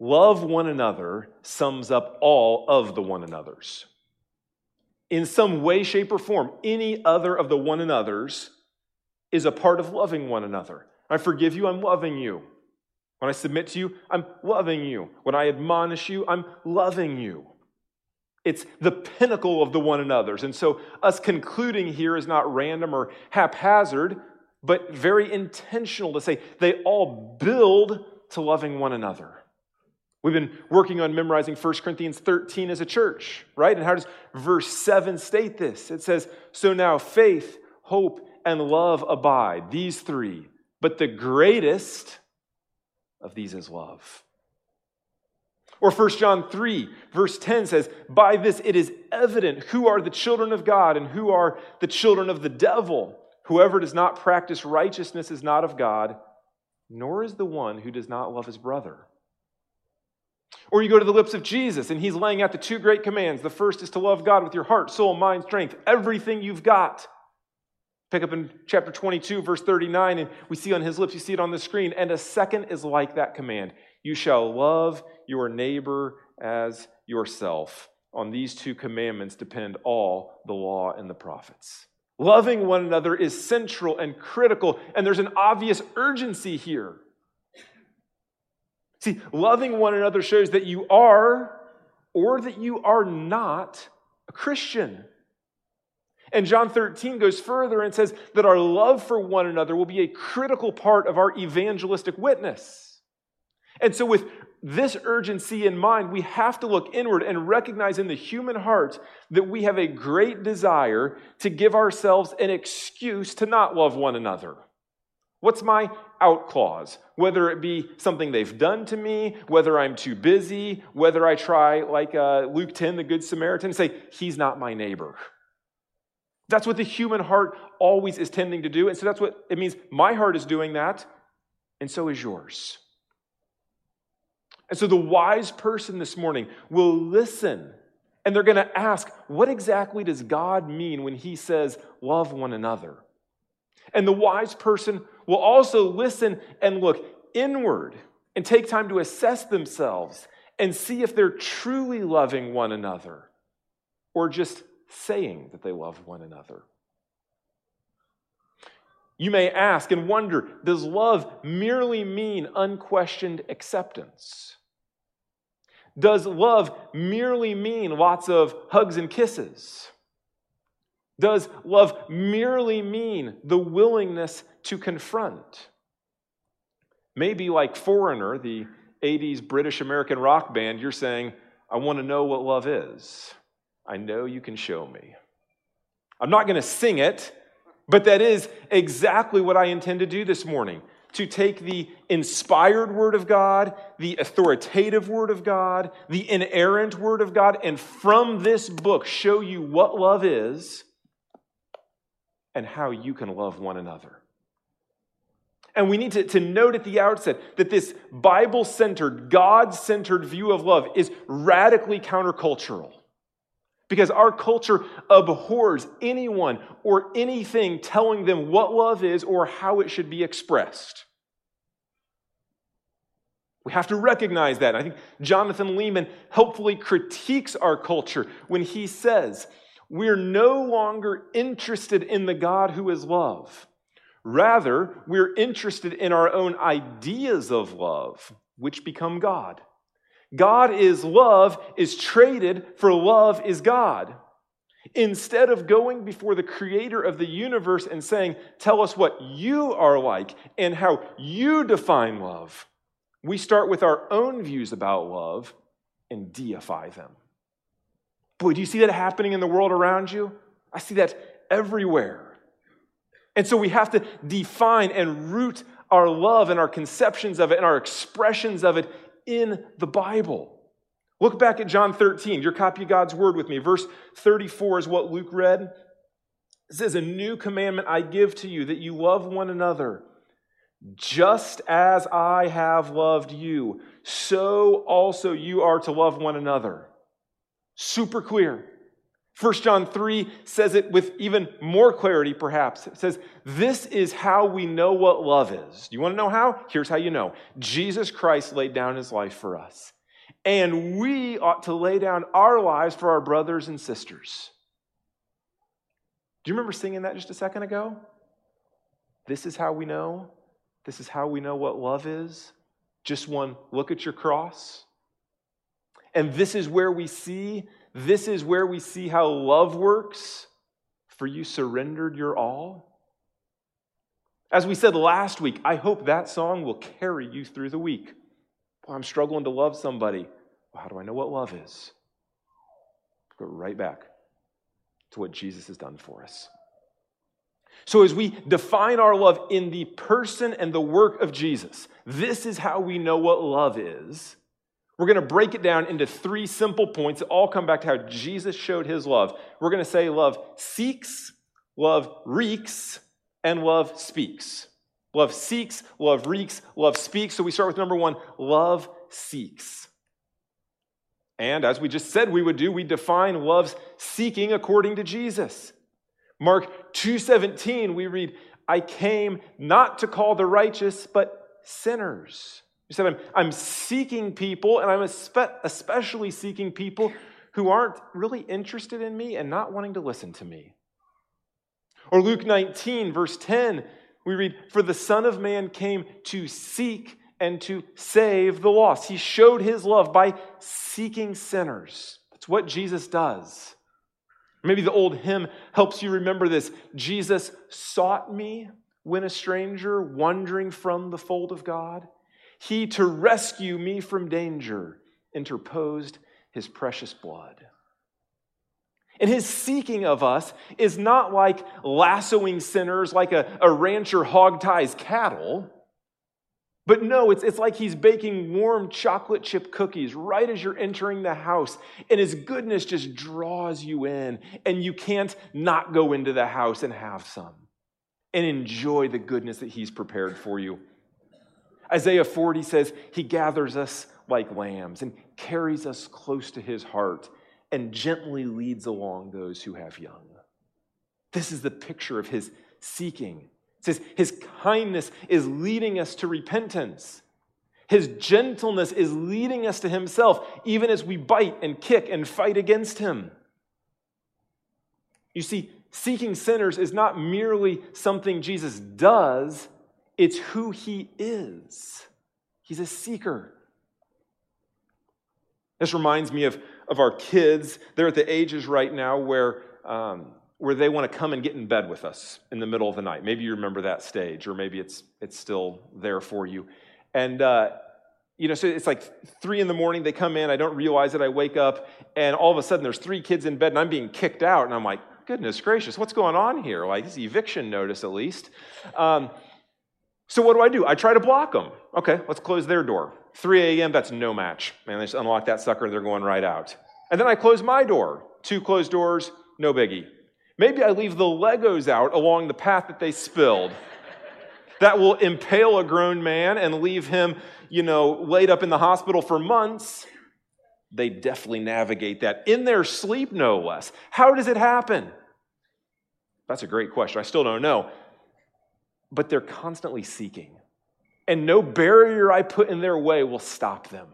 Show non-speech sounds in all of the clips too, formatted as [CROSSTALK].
love one another sums up all of the one another's. In some way, shape, or form, any other of the one another's is a part of loving one another. I forgive you, I'm loving you. When I submit to you, I'm loving you. When I admonish you, I'm loving you. It's the pinnacle of the one another's. And so, us concluding here is not random or haphazard, but very intentional to say they all build to loving one another. We've been working on memorizing 1 Corinthians 13 as a church, right? And how does verse 7 state this? It says, So now faith, hope, and love abide, these three, but the greatest of these is love. Or 1 John 3, verse 10 says, By this it is evident who are the children of God and who are the children of the devil. Whoever does not practice righteousness is not of God, nor is the one who does not love his brother. Or you go to the lips of Jesus, and he's laying out the two great commands. The first is to love God with your heart, soul, mind, strength, everything you've got. Pick up in chapter 22, verse 39, and we see on his lips, you see it on the screen. And a second is like that command You shall love your neighbor as yourself. On these two commandments depend all the law and the prophets. Loving one another is central and critical, and there's an obvious urgency here. See, loving one another shows that you are or that you are not a Christian. And John 13 goes further and says that our love for one another will be a critical part of our evangelistic witness. And so, with this urgency in mind, we have to look inward and recognize in the human heart that we have a great desire to give ourselves an excuse to not love one another. What's my out clause? Whether it be something they've done to me, whether I'm too busy, whether I try, like uh, Luke 10, the Good Samaritan, say, He's not my neighbor. That's what the human heart always is tending to do. And so that's what it means. My heart is doing that, and so is yours. And so the wise person this morning will listen and they're going to ask, what exactly does God mean when he says, love one another? And the wise person will also listen and look inward and take time to assess themselves and see if they're truly loving one another or just saying that they love one another. You may ask and wonder does love merely mean unquestioned acceptance? Does love merely mean lots of hugs and kisses? Does love merely mean the willingness to confront? Maybe, like Foreigner, the 80s British American rock band, you're saying, I want to know what love is. I know you can show me. I'm not going to sing it, but that is exactly what I intend to do this morning to take the inspired Word of God, the authoritative Word of God, the inerrant Word of God, and from this book show you what love is and how you can love one another. And we need to, to note at the outset that this Bible centered, God centered view of love is radically countercultural. Because our culture abhors anyone or anything telling them what love is or how it should be expressed. We have to recognize that. I think Jonathan Leeman helpfully critiques our culture when he says, We're no longer interested in the God who is love. Rather, we're interested in our own ideas of love, which become God. God is love is traded for love is God. Instead of going before the creator of the universe and saying, Tell us what you are like and how you define love, we start with our own views about love and deify them. Boy, do you see that happening in the world around you? I see that everywhere. And so we have to define and root our love and our conceptions of it and our expressions of it in the Bible. Look back at John 13, your copy of God's word with me. Verse 34 is what Luke read. It says, A new commandment I give to you, that you love one another. Just as I have loved you, so also you are to love one another. Super clear. 1 John 3 says it with even more clarity, perhaps. It says, This is how we know what love is. You want to know how? Here's how you know Jesus Christ laid down his life for us. And we ought to lay down our lives for our brothers and sisters. Do you remember singing that just a second ago? This is how we know. This is how we know what love is. Just one look at your cross. And this is where we see, this is where we see how love works. For you surrendered your all. As we said last week, I hope that song will carry you through the week. I'm struggling to love somebody. Well, how do I know what love is? Go right back to what Jesus has done for us. So, as we define our love in the person and the work of Jesus, this is how we know what love is. We're going to break it down into three simple points that all come back to how Jesus showed his love. We're going to say love seeks, love reeks, and love speaks. Love seeks, love reeks, love speaks. So we start with number one love seeks. And as we just said we would do, we define love's seeking according to Jesus. Mark 2:17 we read, "I came not to call the righteous, but sinners." He said, I'm, I'm seeking people, and I'm especially seeking people who aren't really interested in me and not wanting to listen to me. Or Luke 19, verse 10, we read, For the Son of Man came to seek and to save the lost. He showed his love by seeking sinners. That's what Jesus does. Maybe the old hymn helps you remember this. Jesus sought me when a stranger, wandering from the fold of God. He, to rescue me from danger, interposed his precious blood. And his seeking of us is not like lassoing sinners like a, a rancher hog ties cattle. But no, it's, it's like he's baking warm chocolate chip cookies right as you're entering the house. And his goodness just draws you in, and you can't not go into the house and have some and enjoy the goodness that he's prepared for you. Isaiah 40 says, He gathers us like lambs and carries us close to His heart and gently leads along those who have young. This is the picture of His seeking. It says, His kindness is leading us to repentance. His gentleness is leading us to Himself, even as we bite and kick and fight against Him. You see, seeking sinners is not merely something Jesus does, it's who he is. He's a seeker. This reminds me of, of our kids. They're at the ages right now where, um, where they want to come and get in bed with us in the middle of the night. Maybe you remember that stage, or maybe it's, it's still there for you. And, uh, you know, so it's like three in the morning, they come in, I don't realize it, I wake up, and all of a sudden there's three kids in bed, and I'm being kicked out, and I'm like, goodness gracious, what's going on here? Like, this eviction notice at least. Um, so what do I do? I try to block them. Okay, let's close their door. 3 a.m., that's no match. Man, they just unlock that sucker and they're going right out. And then I close my door. Two closed doors, no biggie. Maybe I leave the Legos out along the path that they spilled. that will impale a grown man and leave him, you know, laid up in the hospital for months. They definitely navigate that in their sleep, no less. How does it happen? That's a great question. I still don't know but they're constantly seeking. And no barrier I put in their way will stop them.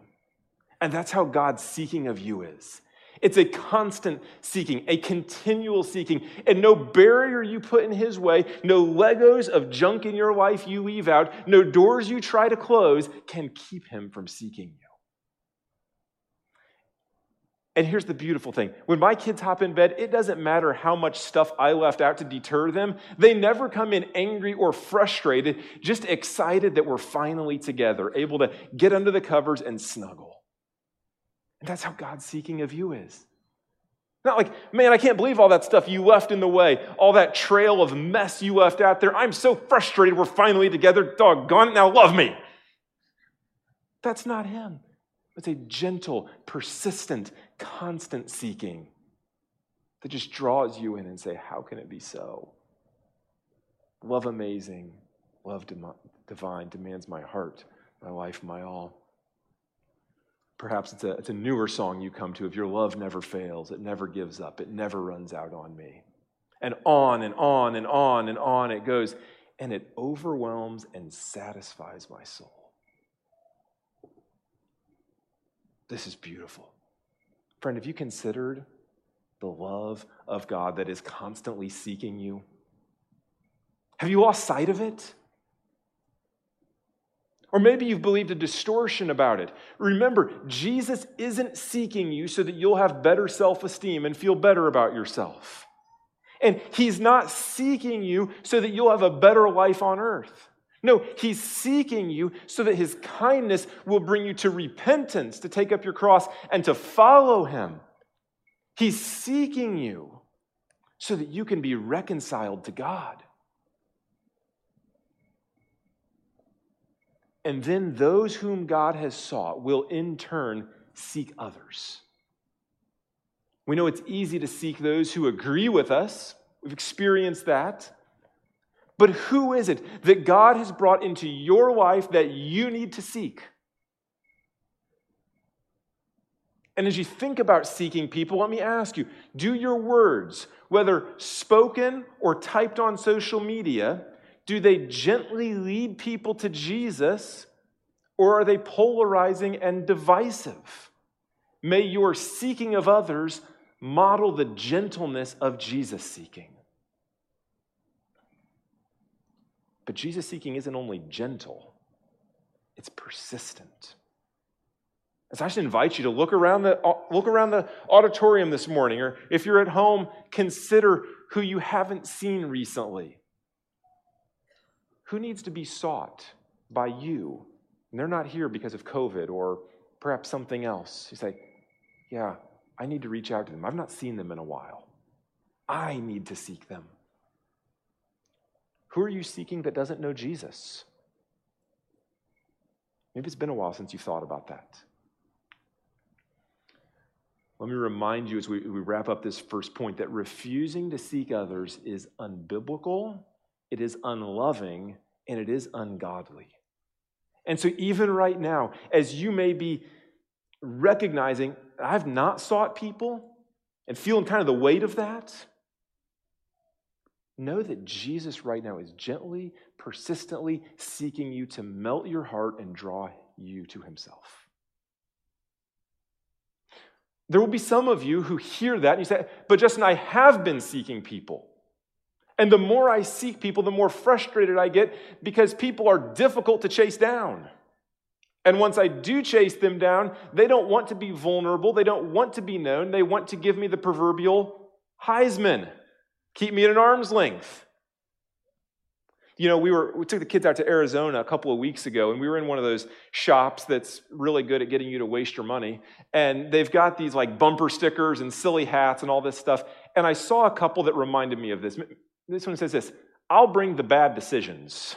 And that's how God's seeking of you is. It's a constant seeking, a continual seeking, and no barrier you put in His way, no Legos of junk in your life you leave out, no doors you try to close can keep Him from seeking you. And here's the beautiful thing when my kids hop in bed, it doesn't matter how much stuff I left out to deter them. They never come in angry or frustrated, just excited that we're finally together, able to get under the covers and snuggle. And that's how God's seeking of you is. Not like, man, I can't believe all that stuff you left in the way, all that trail of mess you left out there. I'm so frustrated we're finally together. Doggone it, now love me. That's not Him. It's a gentle, persistent, constant seeking that just draws you in and say, How can it be so? Love amazing, love divine demands my heart, my life, my all. Perhaps it's a, it's a newer song you come to of Your love never fails, it never gives up, it never runs out on me. And on and on and on and on it goes, and it overwhelms and satisfies my soul. This is beautiful. Friend, have you considered the love of God that is constantly seeking you? Have you lost sight of it? Or maybe you've believed a distortion about it. Remember, Jesus isn't seeking you so that you'll have better self esteem and feel better about yourself. And He's not seeking you so that you'll have a better life on earth. No, He's seeking you so that His kindness will bring you to repentance, to take up your cross, and to follow Him. He's seeking you so that you can be reconciled to God. And then those whom God has sought will in turn seek others. We know it's easy to seek those who agree with us. We've experienced that. But who is it that God has brought into your life that you need to seek? And as you think about seeking people, let me ask you do your words, whether spoken or typed on social media, do they gently lead people to Jesus or are they polarizing and divisive? May your seeking of others model the gentleness of Jesus seeking. But Jesus seeking isn't only gentle, it's persistent. So I should invite you to look around the look around the auditorium this morning, or if you're at home, consider who you haven't seen recently. Who needs to be sought by you? And they're not here because of COVID or perhaps something else. You say, Yeah, I need to reach out to them. I've not seen them in a while. I need to seek them. Who are you seeking that doesn't know Jesus? Maybe it's been a while since you thought about that. Let me remind you as we, we wrap up this first point that refusing to seek others is unbiblical it is unloving, and it is ungodly. And so, even right now, as you may be recognizing, I've not sought people and feeling kind of the weight of that, know that Jesus right now is gently, persistently seeking you to melt your heart and draw you to himself. There will be some of you who hear that and you say, But Justin, I have been seeking people. And the more I seek people, the more frustrated I get because people are difficult to chase down. And once I do chase them down, they don't want to be vulnerable. They don't want to be known. They want to give me the proverbial Heisman, keep me at an arm's length. You know, we were we took the kids out to Arizona a couple of weeks ago, and we were in one of those shops that's really good at getting you to waste your money. And they've got these like bumper stickers and silly hats and all this stuff. And I saw a couple that reminded me of this. This one says this I'll bring the bad decisions.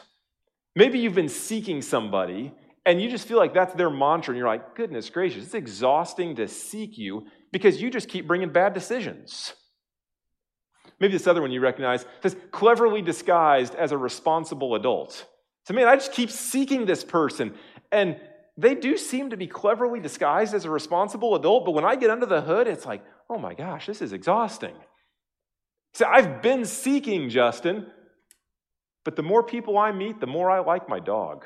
Maybe you've been seeking somebody and you just feel like that's their mantra, and you're like, goodness gracious, it's exhausting to seek you because you just keep bringing bad decisions. Maybe this other one you recognize says, cleverly disguised as a responsible adult. So, man, I just keep seeking this person, and they do seem to be cleverly disguised as a responsible adult, but when I get under the hood, it's like, oh my gosh, this is exhausting. See, I've been seeking Justin, but the more people I meet, the more I like my dog.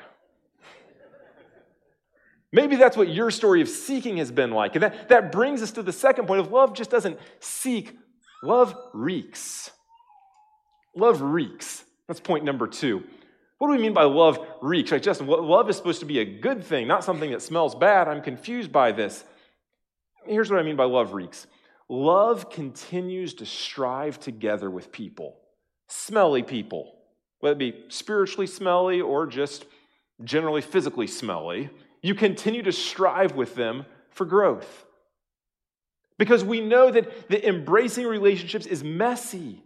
Maybe that's what your story of seeking has been like. And that, that brings us to the second point of love just doesn't seek, love reeks. Love reeks. That's point number two. What do we mean by love reeks? Like, Justin, love is supposed to be a good thing, not something that smells bad. I'm confused by this. Here's what I mean by love reeks Love continues to strive together with people, smelly people, whether it be spiritually smelly or just generally physically smelly. You continue to strive with them for growth. Because we know that the embracing relationships is messy.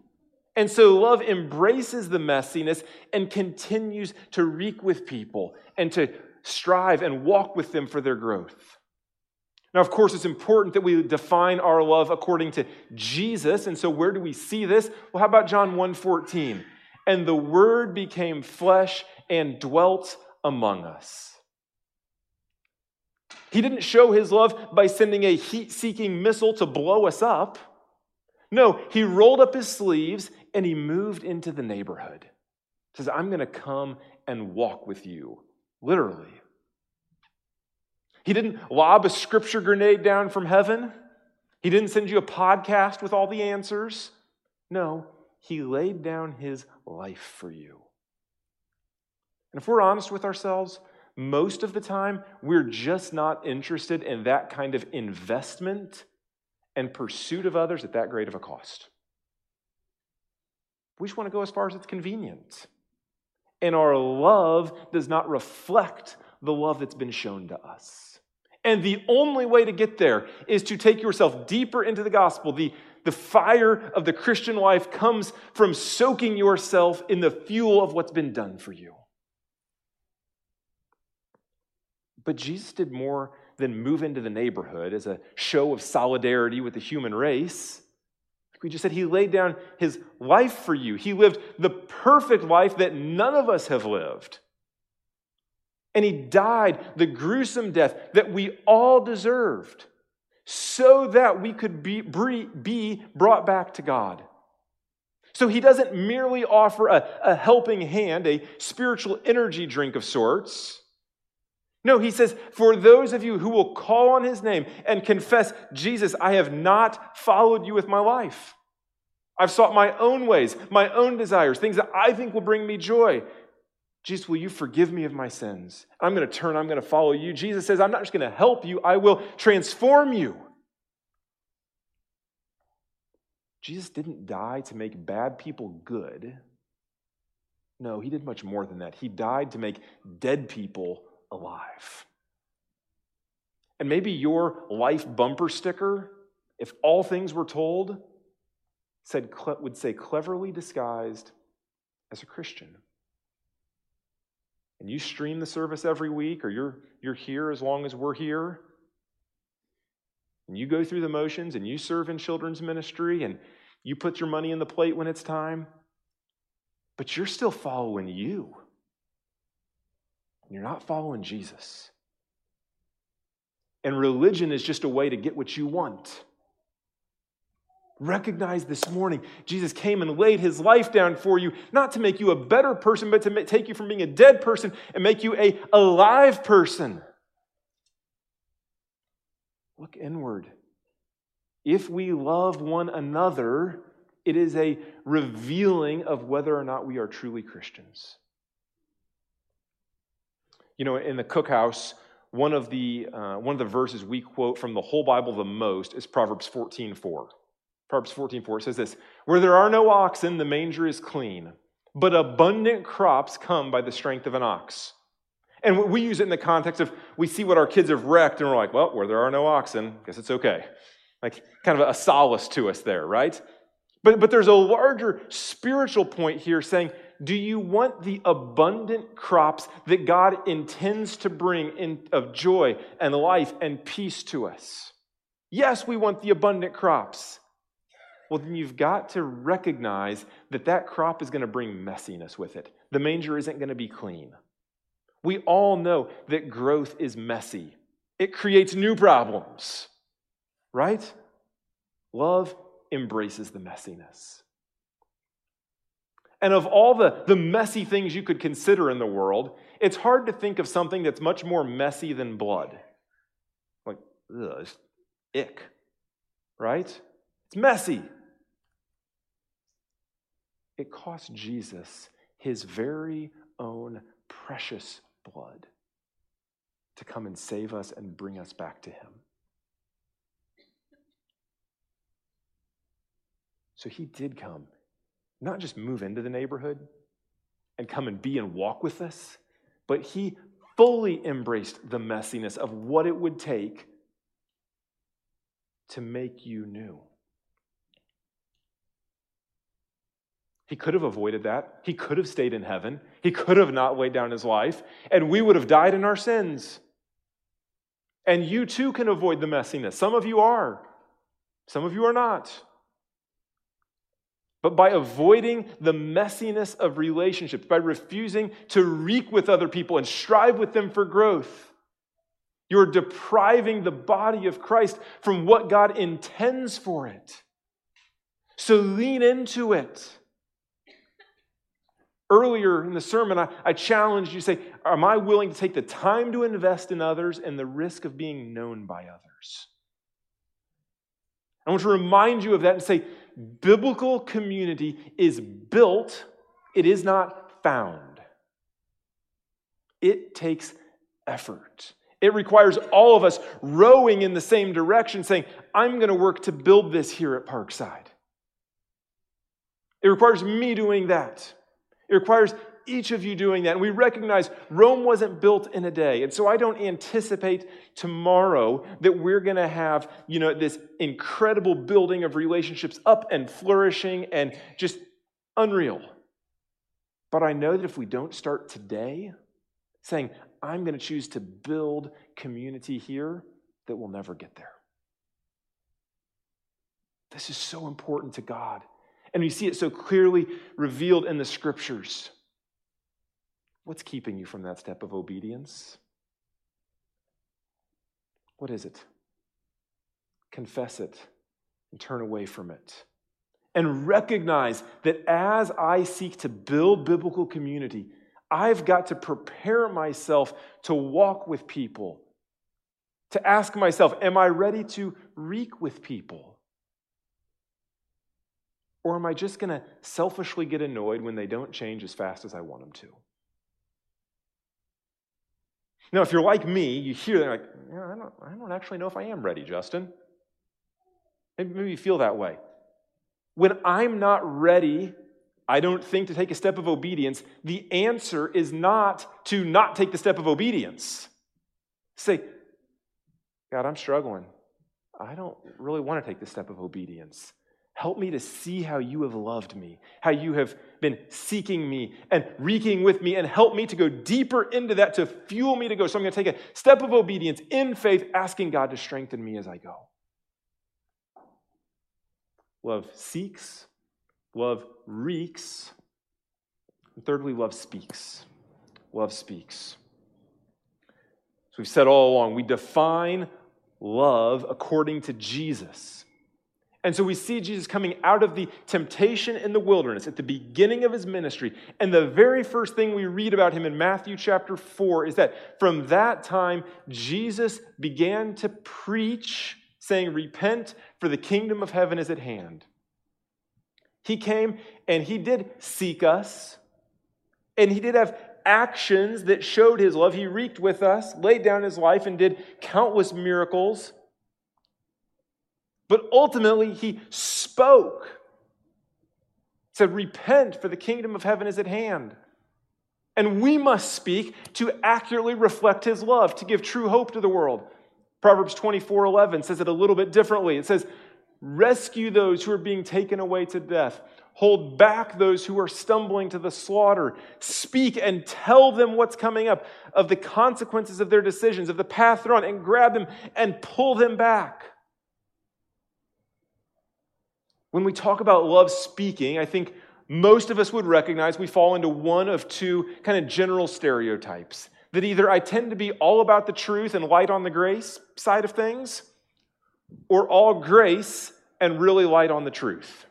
And so love embraces the messiness and continues to reek with people and to strive and walk with them for their growth. Now, of course, it's important that we define our love according to Jesus. And so where do we see this? Well, how about John 1:14? And the word became flesh and dwelt among us. He didn't show his love by sending a heat seeking missile to blow us up. No, he rolled up his sleeves and he moved into the neighborhood. He says, I'm going to come and walk with you, literally. He didn't lob a scripture grenade down from heaven. He didn't send you a podcast with all the answers. No, he laid down his life for you. And if we're honest with ourselves, most of the time, we're just not interested in that kind of investment and pursuit of others at that great of a cost. We just want to go as far as it's convenient. And our love does not reflect the love that's been shown to us. And the only way to get there is to take yourself deeper into the gospel. The, the fire of the Christian life comes from soaking yourself in the fuel of what's been done for you. But Jesus did more than move into the neighborhood as a show of solidarity with the human race. We just said he laid down his life for you. He lived the perfect life that none of us have lived. And he died the gruesome death that we all deserved so that we could be, be brought back to God. So he doesn't merely offer a, a helping hand, a spiritual energy drink of sorts. No, he says, For those of you who will call on his name and confess, Jesus, I have not followed you with my life. I've sought my own ways, my own desires, things that I think will bring me joy. Jesus, will you forgive me of my sins? I'm going to turn, I'm going to follow you. Jesus says, I'm not just going to help you, I will transform you. Jesus didn't die to make bad people good. No, he did much more than that. He died to make dead people alive. And maybe your life bumper sticker, if all things were told, said, would say cleverly disguised as a Christian. And you stream the service every week, or you're, you're here as long as we're here. And you go through the motions and you serve in children's ministry and you put your money in the plate when it's time. But you're still following you you're not following Jesus. And religion is just a way to get what you want. Recognize this morning, Jesus came and laid his life down for you, not to make you a better person, but to take you from being a dead person and make you a alive person. Look inward. If we love one another, it is a revealing of whether or not we are truly Christians. You know, in the cookhouse, one of the, uh, one of the verses we quote from the whole Bible the most is Proverbs 14 4. Proverbs 14 4 says this Where there are no oxen, the manger is clean, but abundant crops come by the strength of an ox. And we use it in the context of we see what our kids have wrecked, and we're like, well, where there are no oxen, I guess it's okay. Like kind of a solace to us there, right? But, but there's a larger spiritual point here saying do you want the abundant crops that God intends to bring in, of joy and life and peace to us? Yes, we want the abundant crops. Well, then you've got to recognize that that crop is going to bring messiness with it. The manger isn't going to be clean. We all know that growth is messy, it creates new problems, right? Love embraces the messiness. And of all the, the messy things you could consider in the world, it's hard to think of something that's much more messy than blood. Like, ugh, ick, right? It's messy. It cost Jesus his very own precious blood to come and save us and bring us back to him. So he did come not just move into the neighborhood and come and be and walk with us, but he fully embraced the messiness of what it would take to make you new. He could have avoided that. He could have stayed in heaven. He could have not laid down his life, and we would have died in our sins. And you too can avoid the messiness. Some of you are, some of you are not but by avoiding the messiness of relationships, by refusing to reek with other people and strive with them for growth. You're depriving the body of Christ from what God intends for it. So lean into it. Earlier in the sermon, I, I challenged you say, Am I willing to take the time to invest in others and the risk of being known by others? I want to remind you of that and say, biblical community is built, it is not found. It takes effort. It requires all of us rowing in the same direction, saying, I'm going to work to build this here at Parkside. It requires me doing that. It requires each of you doing that. And we recognize Rome wasn't built in a day. And so I don't anticipate tomorrow that we're going to have, you know, this incredible building of relationships up and flourishing and just unreal. But I know that if we don't start today saying, I'm going to choose to build community here, that we'll never get there. This is so important to God. And we see it so clearly revealed in the scriptures. What's keeping you from that step of obedience? What is it? Confess it and turn away from it. And recognize that as I seek to build biblical community, I've got to prepare myself to walk with people, to ask myself, am I ready to reek with people? Or am I just going to selfishly get annoyed when they don't change as fast as I want them to? Now, if you're like me, you hear that, like, yeah, I, don't, I don't actually know if I am ready, Justin. Maybe, maybe you feel that way. When I'm not ready, I don't think to take a step of obedience, the answer is not to not take the step of obedience. Say, God, I'm struggling. I don't really want to take the step of obedience. Help me to see how you have loved me, how you have been seeking me and reeking with me, and help me to go deeper into that to fuel me to go. So I'm going to take a step of obedience in faith, asking God to strengthen me as I go. Love seeks, love reeks, and thirdly, love speaks. Love speaks. So we've said all along, we define love according to Jesus. And so we see Jesus coming out of the temptation in the wilderness at the beginning of his ministry. And the very first thing we read about him in Matthew chapter 4 is that from that time, Jesus began to preach, saying, Repent, for the kingdom of heaven is at hand. He came and he did seek us, and he did have actions that showed his love. He wreaked with us, laid down his life, and did countless miracles. But ultimately, he spoke. Said, Repent, for the kingdom of heaven is at hand. And we must speak to accurately reflect his love, to give true hope to the world. Proverbs 24 11 says it a little bit differently. It says, Rescue those who are being taken away to death. Hold back those who are stumbling to the slaughter. Speak and tell them what's coming up, of the consequences of their decisions, of the path they're on, and grab them and pull them back. When we talk about love speaking, I think most of us would recognize we fall into one of two kind of general stereotypes. That either I tend to be all about the truth and light on the grace side of things, or all grace and really light on the truth.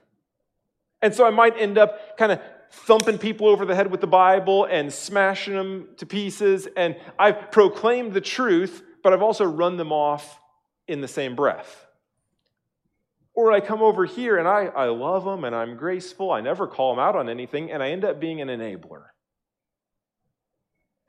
And so I might end up kind of thumping people over the head with the Bible and smashing them to pieces. And I've proclaimed the truth, but I've also run them off in the same breath. Or I come over here and I, I love them and I'm graceful. I never call them out on anything, and I end up being an enabler.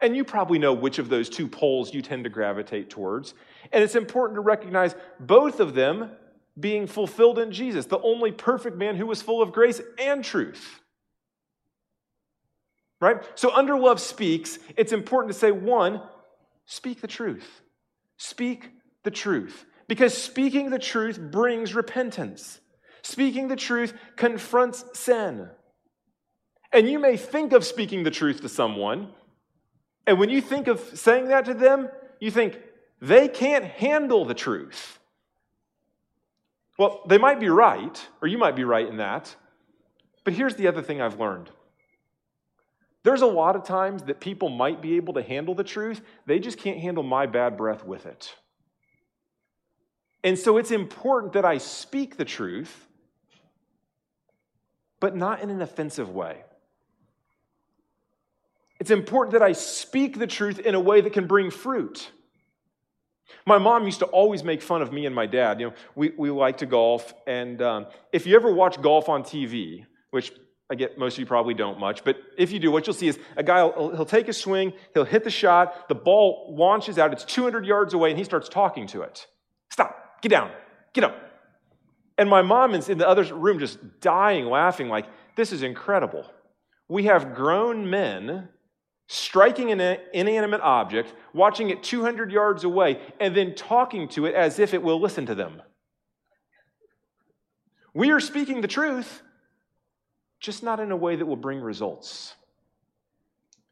And you probably know which of those two poles you tend to gravitate towards. And it's important to recognize both of them being fulfilled in Jesus, the only perfect man who was full of grace and truth. Right? So, under love speaks, it's important to say one, speak the truth. Speak the truth. Because speaking the truth brings repentance. Speaking the truth confronts sin. And you may think of speaking the truth to someone, and when you think of saying that to them, you think they can't handle the truth. Well, they might be right, or you might be right in that. But here's the other thing I've learned There's a lot of times that people might be able to handle the truth, they just can't handle my bad breath with it. And so it's important that I speak the truth, but not in an offensive way. It's important that I speak the truth in a way that can bring fruit. My mom used to always make fun of me and my dad. You know, we, we like to golf, and um, if you ever watch golf on TV, which I get most of you probably don't much, but if you do, what you'll see is a guy, will, he'll take a swing, he'll hit the shot, the ball launches out, it's 200 yards away, and he starts talking to it. Get down, get up. And my mom is in the other room just dying laughing, like, this is incredible. We have grown men striking an inanimate object, watching it 200 yards away, and then talking to it as if it will listen to them. We are speaking the truth, just not in a way that will bring results.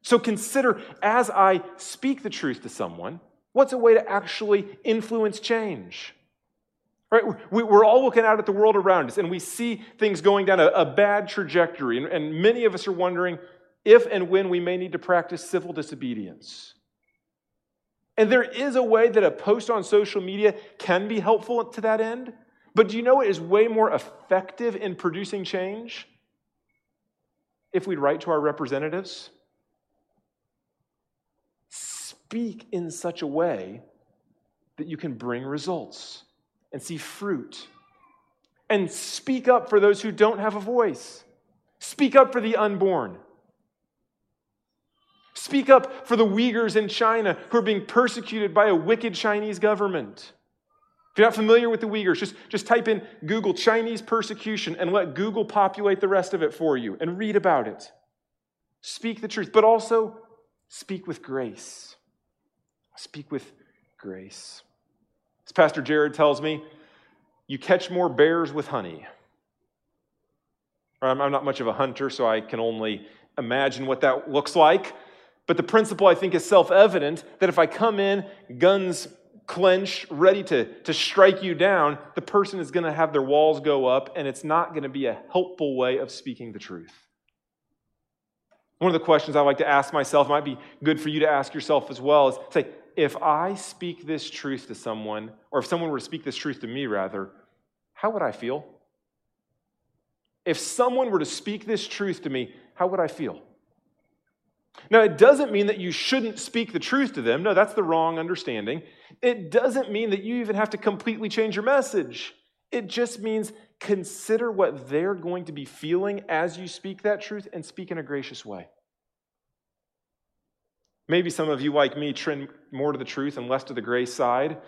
So consider as I speak the truth to someone, what's a way to actually influence change? Right? We're all looking out at the world around us and we see things going down a, bad trajectory. And many of us are wondering, if and when we may need to practice civil disobedience. And there is a way that a post on social media can be helpful to that end. But do you know it is way more effective in producing change? If we write to our representatives, speak in such a way that you can bring results and see fruit. And speak up for those who don't have a voice. Speak up for the unborn. Speak up for the Uyghurs in China who are being persecuted by a wicked Chinese government. If you're not familiar with the Uyghurs, just, just type in Google Chinese persecution and let Google populate the rest of it for you and read about it. Speak the truth, but also speak with grace. Speak with grace. As Pastor Jared tells me, you catch more bears with honey. I'm not much of a hunter, so I can only imagine what that looks like. But the principle, I think, is self evident that if I come in, guns clenched, ready to, to strike you down, the person is going to have their walls go up, and it's not going to be a helpful way of speaking the truth. One of the questions I like to ask myself, might be good for you to ask yourself as well, is say, if I speak this truth to someone, or if someone were to speak this truth to me, rather, how would I feel? If someone were to speak this truth to me, how would I feel? Now, it doesn't mean that you shouldn't speak the truth to them. No, that's the wrong understanding. It doesn't mean that you even have to completely change your message. It just means consider what they're going to be feeling as you speak that truth and speak in a gracious way. Maybe some of you, like me, trend more to the truth and less to the grace side.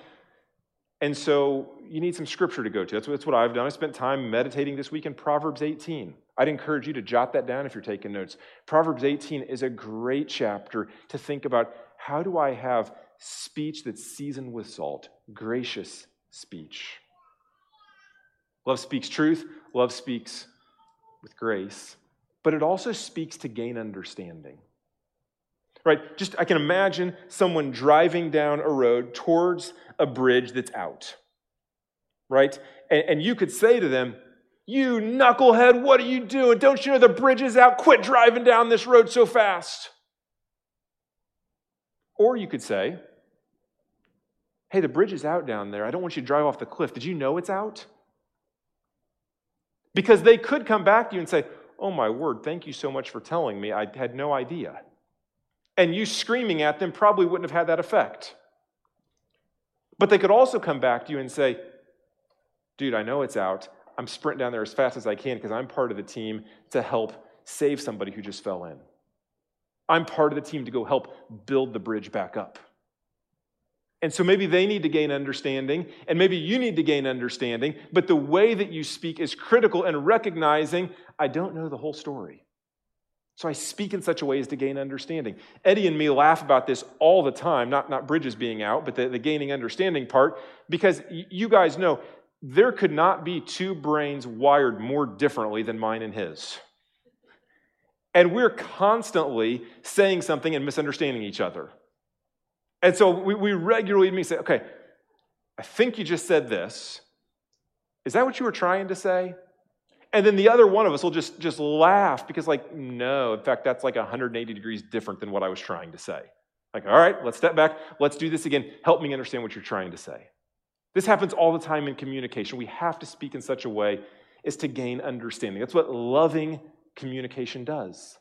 And so you need some scripture to go to. That's, that's what I've done. I spent time meditating this week in Proverbs 18. I'd encourage you to jot that down if you're taking notes. Proverbs 18 is a great chapter to think about how do I have speech that's seasoned with salt, gracious speech. Love speaks truth, love speaks with grace, but it also speaks to gain understanding. Right? Just I can imagine someone driving down a road towards a bridge that's out. Right? And, and you could say to them, you knucklehead, what are you doing? Don't you know the bridge is out? Quit driving down this road so fast. Or you could say, Hey, the bridge is out down there. I don't want you to drive off the cliff. Did you know it's out? Because they could come back to you and say, Oh my word, thank you so much for telling me. I had no idea. And you screaming at them probably wouldn't have had that effect. But they could also come back to you and say, Dude, I know it's out. I'm sprinting down there as fast as I can because I'm part of the team to help save somebody who just fell in. I'm part of the team to go help build the bridge back up. And so maybe they need to gain understanding, and maybe you need to gain understanding, but the way that you speak is critical in recognizing I don't know the whole story. So I speak in such a way as to gain understanding. Eddie and me laugh about this all the time, not, not bridges being out, but the, the gaining understanding part, because you guys know there could not be two brains wired more differently than mine and his. And we're constantly saying something and misunderstanding each other. And so we, we regularly meet say, okay, I think you just said this. Is that what you were trying to say? And then the other one of us will just, just laugh because, like, no, in fact, that's like 180 degrees different than what I was trying to say. Like, all right, let's step back. Let's do this again. Help me understand what you're trying to say. This happens all the time in communication. We have to speak in such a way as to gain understanding. That's what loving communication does.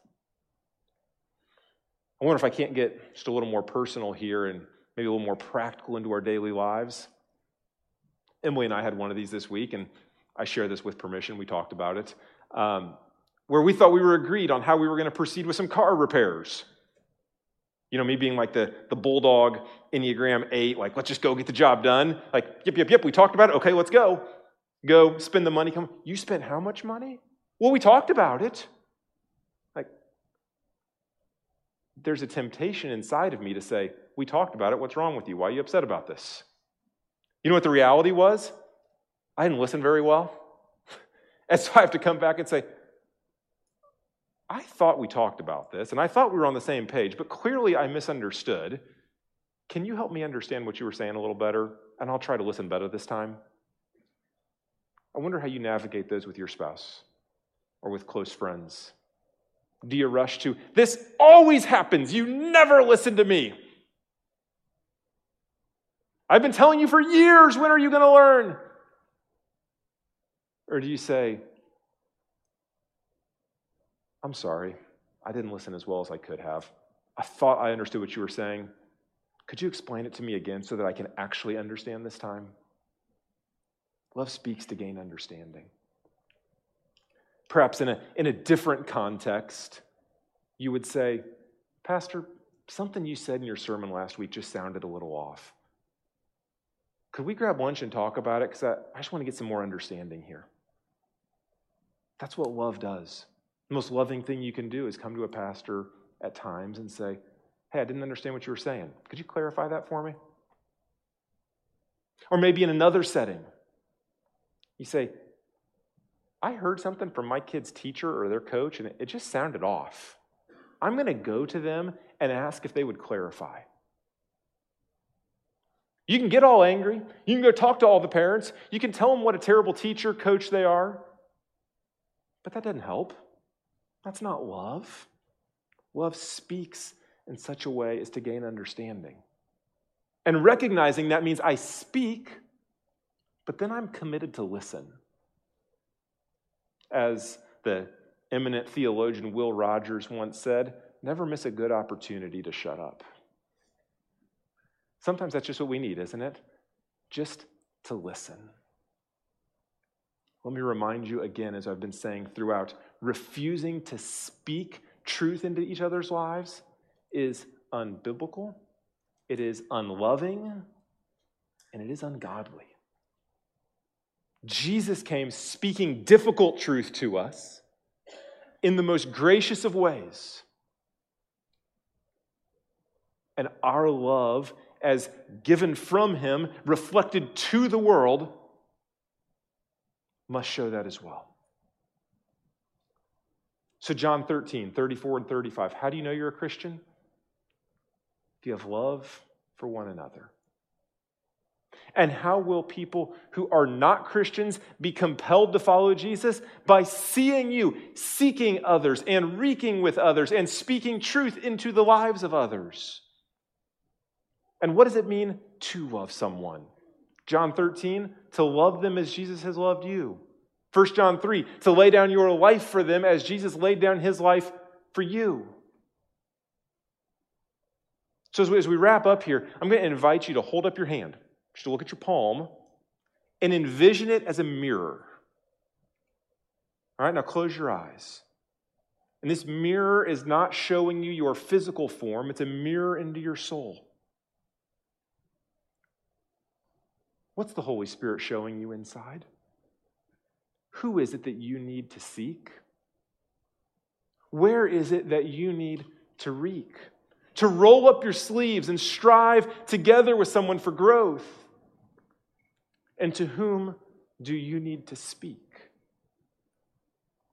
I wonder if I can't get just a little more personal here and maybe a little more practical into our daily lives. Emily and I had one of these this week, and I share this with permission. We talked about it, um, where we thought we were agreed on how we were going to proceed with some car repairs. You know, me being like the, the bulldog Enneagram 8, like, let's just go get the job done. Like, yep, yep, yep, we talked about it. Okay, let's go. Go spend the money. Come. You spent how much money? Well, we talked about it. Like, there's a temptation inside of me to say, we talked about it. What's wrong with you? Why are you upset about this? You know what the reality was? I didn't listen very well. [LAUGHS] and so I have to come back and say, I thought we talked about this, and I thought we were on the same page, but clearly I misunderstood. Can you help me understand what you were saying a little better? And I'll try to listen better this time. I wonder how you navigate those with your spouse or with close friends. Do you rush to, this always happens, you never listen to me? I've been telling you for years, when are you going to learn? Or do you say, I'm sorry, I didn't listen as well as I could have. I thought I understood what you were saying. Could you explain it to me again so that I can actually understand this time? Love speaks to gain understanding. Perhaps in a, in a different context, you would say, Pastor, something you said in your sermon last week just sounded a little off. Could we grab lunch and talk about it? Because I, I just want to get some more understanding here. That's what love does. The most loving thing you can do is come to a pastor at times and say, Hey, I didn't understand what you were saying. Could you clarify that for me? Or maybe in another setting, you say, I heard something from my kid's teacher or their coach, and it just sounded off. I'm going to go to them and ask if they would clarify. You can get all angry. You can go talk to all the parents. You can tell them what a terrible teacher, coach they are. But that doesn't help. That's not love. Love speaks in such a way as to gain understanding. And recognizing that means I speak, but then I'm committed to listen. As the eminent theologian Will Rogers once said, never miss a good opportunity to shut up. Sometimes that's just what we need, isn't it? Just to listen. Let me remind you again, as I've been saying throughout, refusing to speak truth into each other's lives is unbiblical, it is unloving, and it is ungodly. Jesus came speaking difficult truth to us in the most gracious of ways. And our love, as given from him, reflected to the world, must show that as well. So, John 13, 34 and 35. How do you know you're a Christian? If you have love for one another. And how will people who are not Christians be compelled to follow Jesus? By seeing you, seeking others, and reeking with others, and speaking truth into the lives of others. And what does it mean to love someone? John 13, to love them as Jesus has loved you. 1 John 3, to lay down your life for them as Jesus laid down his life for you. So, as we wrap up here, I'm going to invite you to hold up your hand, just to look at your palm, and envision it as a mirror. All right, now close your eyes. And this mirror is not showing you your physical form, it's a mirror into your soul. What's the Holy Spirit showing you inside? Who is it that you need to seek? Where is it that you need to reek? To roll up your sleeves and strive together with someone for growth? And to whom do you need to speak?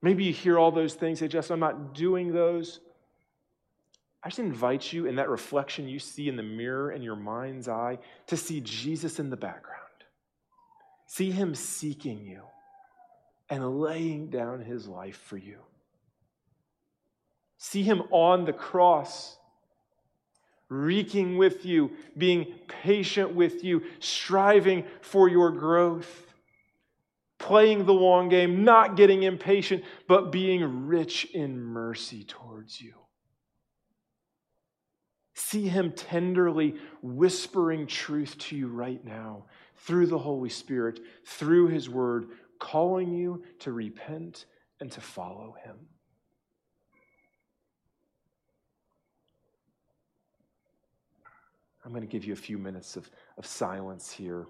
Maybe you hear all those things, say, Justin, I'm not doing those. I just invite you in that reflection you see in the mirror in your mind's eye to see Jesus in the background. See him seeking you and laying down his life for you. See him on the cross, reeking with you, being patient with you, striving for your growth playing the long game, not getting impatient, but being rich in mercy towards you. See him tenderly whispering truth to you right now through the Holy Spirit, through his word, calling you to repent and to follow him. I'm going to give you a few minutes of, of silence here.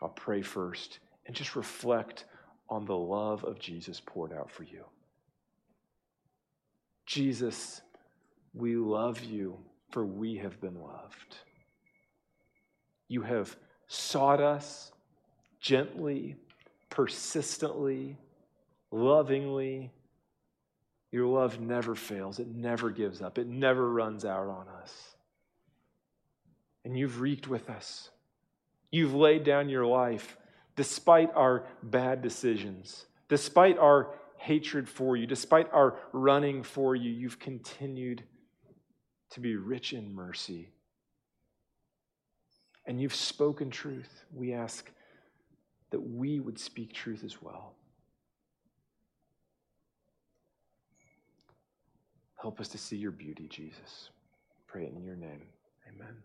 I'll pray first and just reflect on the love of Jesus poured out for you. Jesus, we love you for we have been loved. You have sought us gently, persistently, lovingly. Your love never fails, it never gives up, it never runs out on us. And you've wreaked with us. You've laid down your life despite our bad decisions, despite our hatred for you, despite our running for you, you've continued to be rich in mercy. And you've spoken truth. We ask that we would speak truth as well. Help us to see your beauty, Jesus. Pray it in your name. Amen.